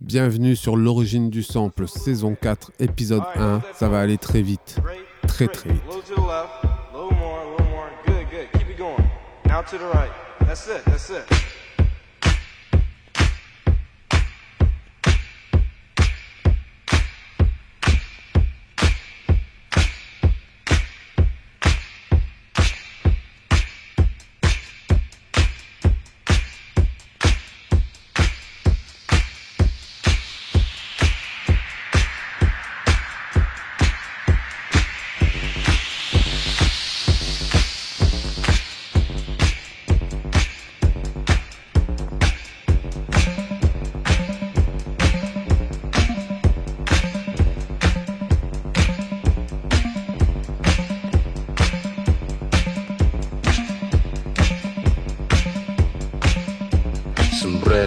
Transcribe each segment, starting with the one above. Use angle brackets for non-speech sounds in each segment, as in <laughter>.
Bienvenue sur l'origine du sample, saison 4, épisode 1. Ça va aller très vite. Très très vite. Now to the right. That's it, that's it.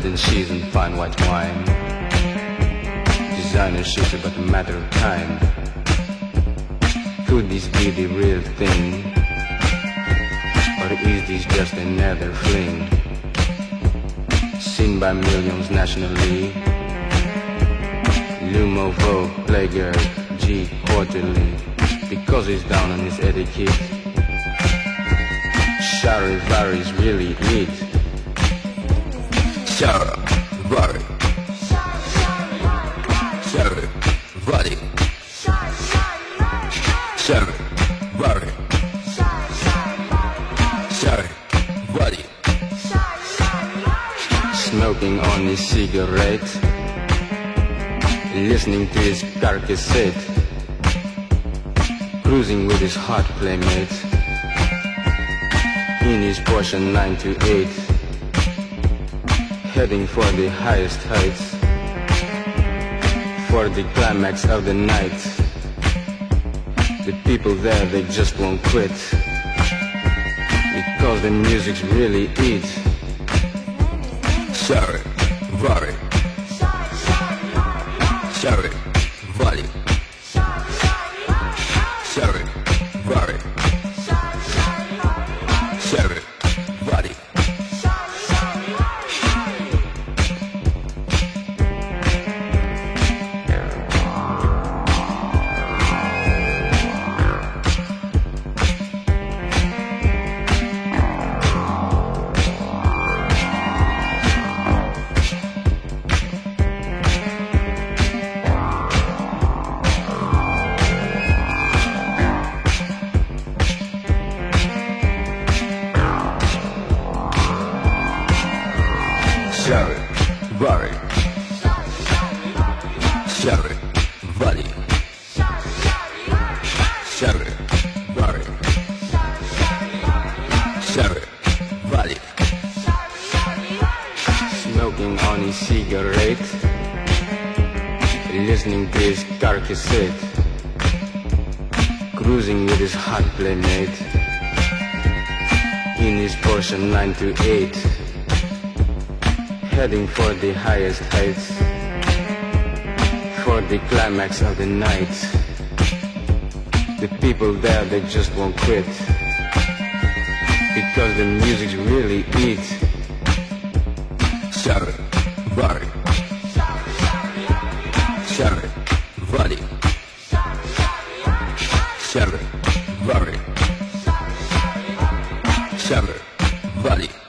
And cheese and fine white wine. Designer shoes about a matter of time. Could this be the real thing? Or is this just another fling? Seen by millions nationally. Lumo Vogue, Playgirl, G quarterly. Because he's down on his etiquette. Shari varies really neat. Sarah, Rory. Sarah, Roddy. Sarah, Rory. Sarah, Roddy. Smoking on his cigarette. Listening to his car cassette. Cruising with his hot playmate. In his Porsche 928 heading for the highest heights, for the climax of the night. The people there, they just won't quit, because the music's really it. Sorry. Sorry, Roddy. Sorry, Rory. Cigarette. Listening to his car cassette. Cruising with his hot playmate. In his Porsche 928 heading for the highest heights, for the climax of the night. The people there, they just won't quit, because the music's really it. Body. Shari. Body. Shari. Body. Shari. Body.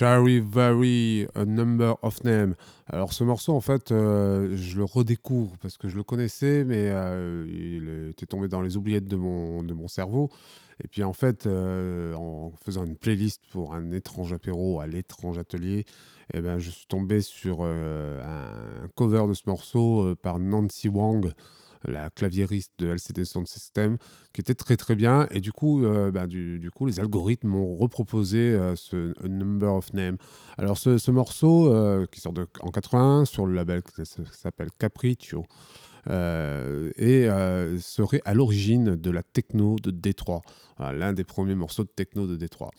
Shari Vary, A Number of Name. Alors ce morceau, en fait, euh, je le redécouvre parce que je le connaissais, mais euh, il était tombé dans les oubliettes de mon, de mon cerveau. Et puis en fait, euh, en faisant une playlist pour un étrange apéro à l'étrange atelier, eh ben, je suis tombé sur un, cover de ce morceau par Nancy Wang la claviériste de LCD Sound System, qui était très très bien. Et du coup, euh, bah, du, coup les algorithmes m'ont reproposé euh, ce Number of Name. Alors ce, morceau, euh, qui sort de, en 81 sur le label qui s'appelle Capriccio, et serait à l'origine de la techno de Détroit, l'un des premiers morceaux de techno de Détroit.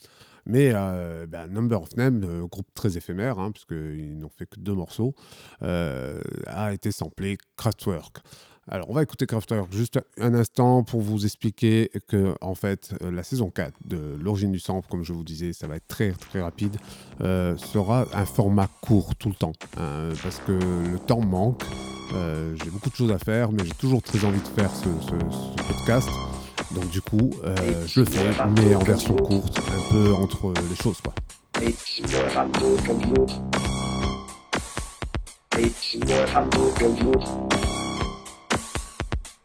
Mais bah, Number of Name, groupe très éphémère, hein, puisqu'ils n'ont fait que deux morceaux, a été samplé Kraftwerk. Alors, on va écouter Kraftwerk juste un instant pour vous expliquer que, en fait, euh, la saison 4 de l'origine du sample, comme je vous disais, ça va être très très rapide, euh, sera un format court tout le temps. Hein, parce que le temps manque. Euh, j'ai beaucoup de choses à faire, mais j'ai toujours très envie de faire ce, podcast. Donc, du coup, je le fais, mais en version courte, un peu entre les choses, quoi.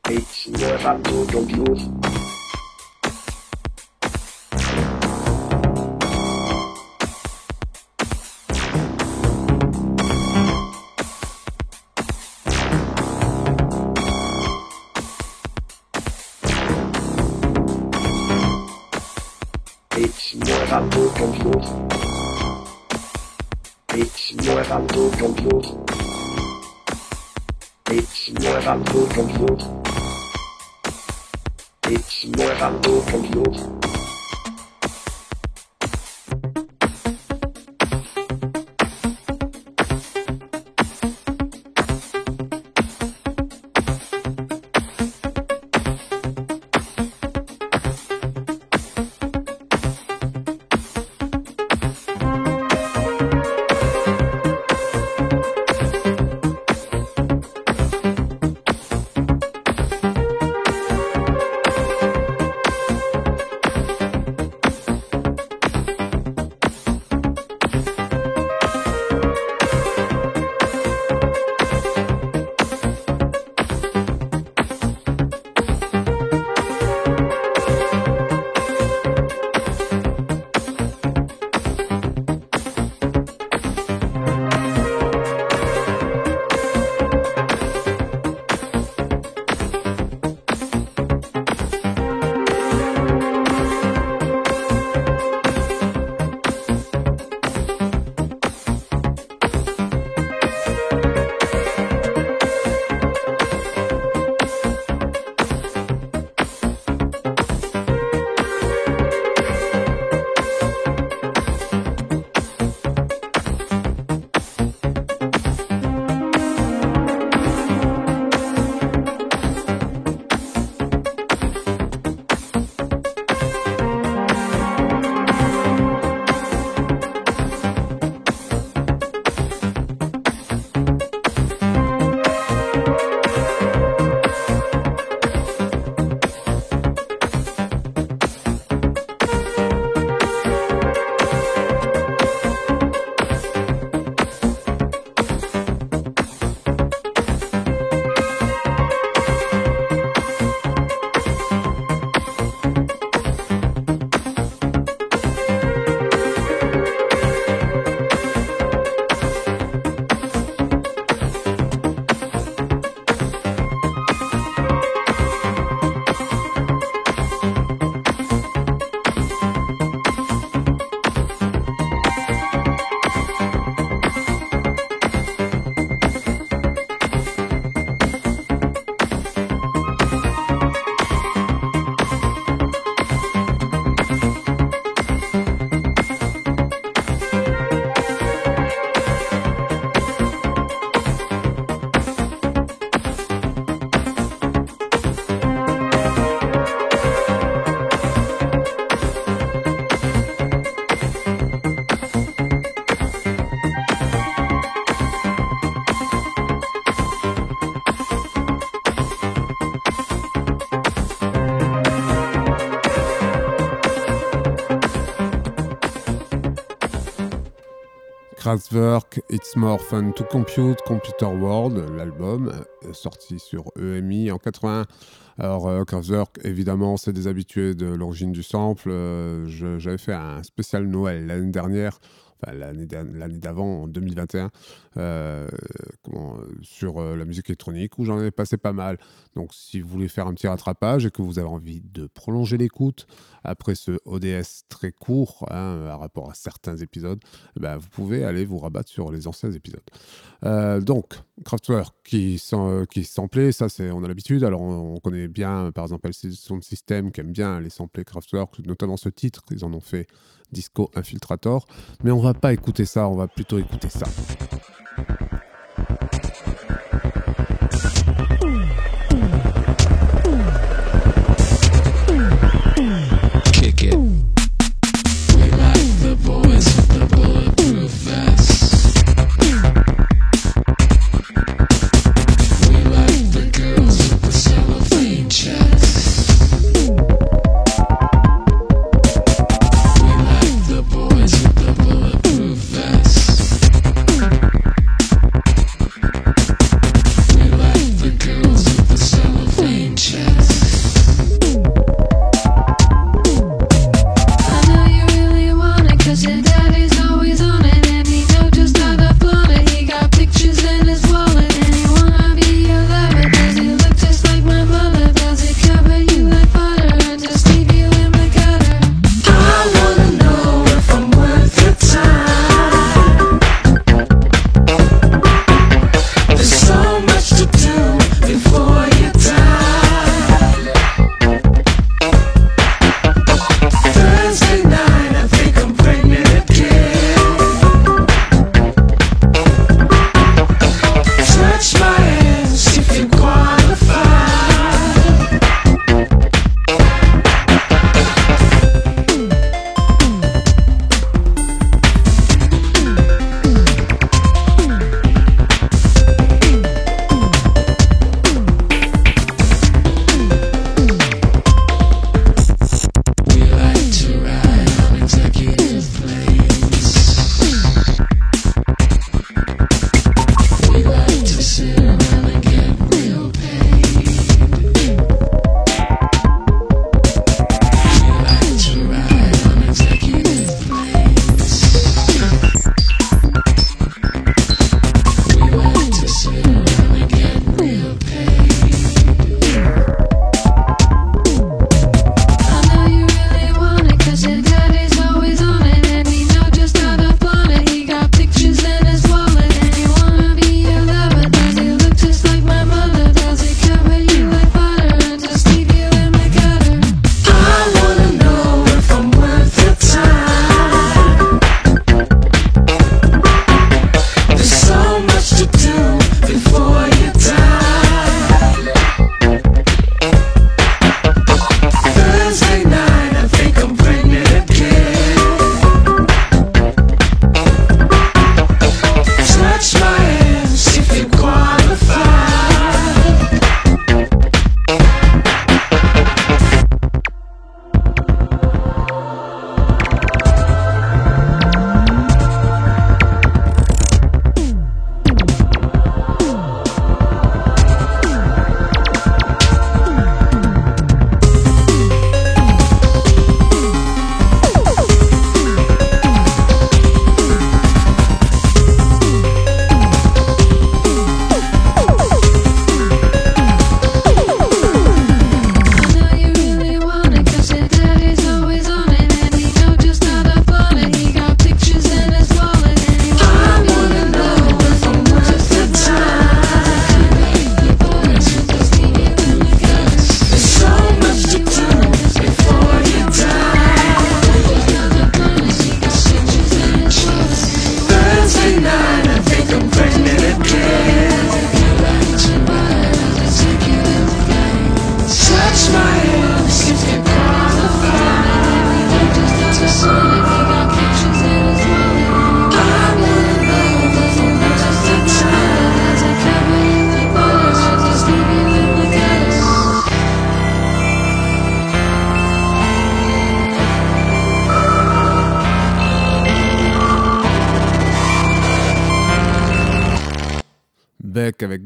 It's never good to use. It's never good to use. It's never good to use. It's never good to use. It's never good to use. Kraftwerk, It's More Fun to Compute, Computer World, l'album, euh, sorti sur EMI en 80. Alors, euh, Kraftwerk, évidemment, c'est des habitués de l'origine du sample. Euh, J'avais fait un spécial Noël l'année dernière, enfin l'année d'avant, en 2021, euh, comment, euh, sur euh, la musique électronique, où j'en avais passé pas mal. Donc, si vous voulez faire un petit rattrapage et que vous avez envie de prolonger l'écoute après ce ODS très court, hein, par rapport à certains épisodes, eh ben, vous pouvez aller vous rabattre sur les anciens épisodes. Euh, donc, Kraftwerk qui, qui samplait, ça c'est, on a l'habitude. Alors on, on connaît bien, par exemple, son système qui aime bien les sampler Kraftwerk, notamment ce titre, ils en ont fait Disco Infiltrator. Mais on va pas écouter ça, on va plutôt écouter ça. フフフフ。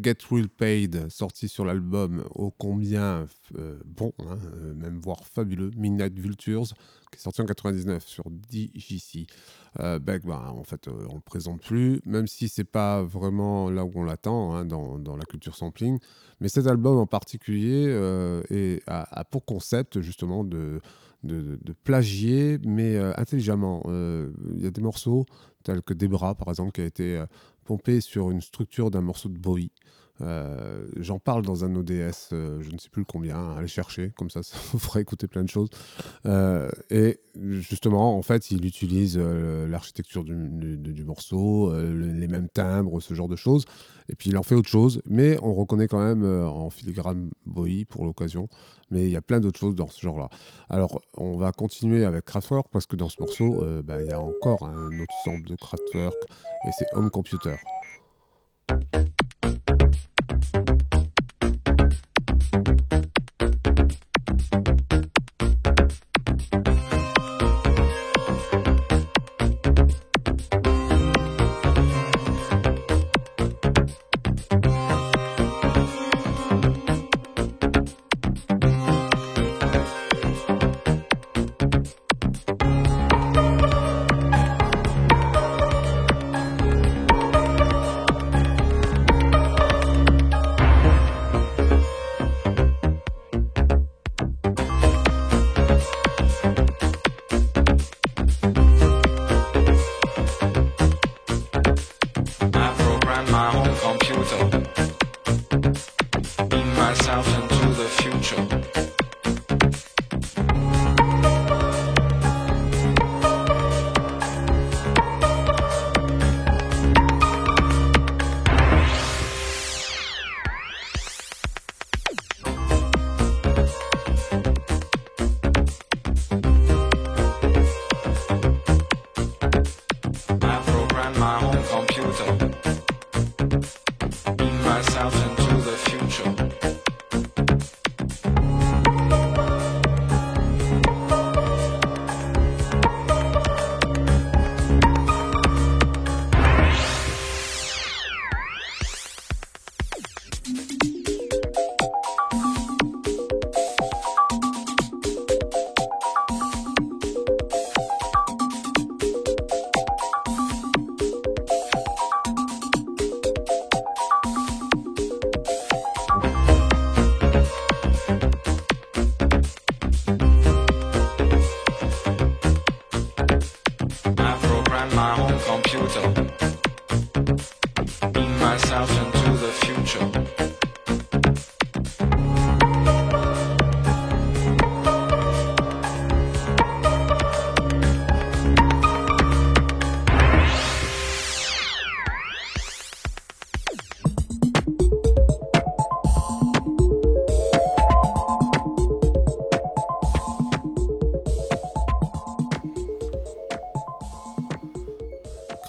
Get Real Paid, sorti sur l'album ô combien euh, bon, hein, euh, même voire fabuleux, Midnight Vultures, qui est sorti en 99 sur DJC. Euh, bah, en fait, euh, on le présente plus, même si c'est pas vraiment là où on l'attend hein, dans, dans la culture sampling. Mais cet album en particulier est- a, pour concept justement de, de, plagier, mais intelligemment. Il y a des morceaux tels que Debra, par exemple, qui a été pompé sur une structure d'un morceau de Bowie. Euh, J'en parle dans un ODS, euh, je ne sais plus le combien, allez chercher, comme ça, <laughs> ça vous fera écouter plein de choses. Euh, et justement, en fait, il utilise l'architecture du, morceau, le- les mêmes timbres, ce genre de choses. Et puis il en fait autre chose, mais on reconnaît quand même en filigrane Bowie pour l'occasion. Mais il y a plein d'autres choses dans ce genre-là. Alors, on va continuer avec Kraftwerk parce que dans ce morceau, bah, il y a encore un autre sample de Kraftwerk et c'est Home Computer.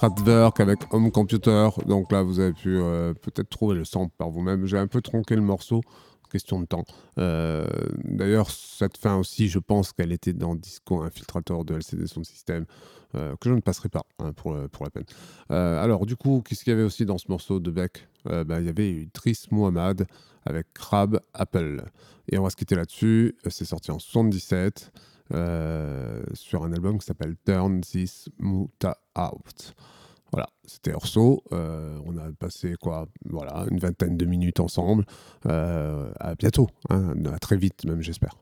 Kraftwerk avec Home Computer. Donc là, vous avez pu euh, peut-être trouver le sample par vous-même. J'ai un peu tronqué le morceau, question de temps. Euh, D'ailleurs, cette fin aussi, je pense qu'elle était dans Disco Infiltrator de LCD Sound System, euh, que je ne passerai pas hein, pour, pour la peine. Alors, du coup, qu'est-ce qu'il y avait aussi dans ce morceau de Beck? Bah, Il y avait Tris Mohamed avec Crab Apple. Et on va se quitter là-dessus. C'est sorti en 77 euh, sur un album qui s'appelle Turn This Muta Out. Voilà, c'était Orso. Euh, on a passé quoi Voilà, une vingtaine de minutes ensemble. Euh, à bientôt, hein, à très vite même, j'espère.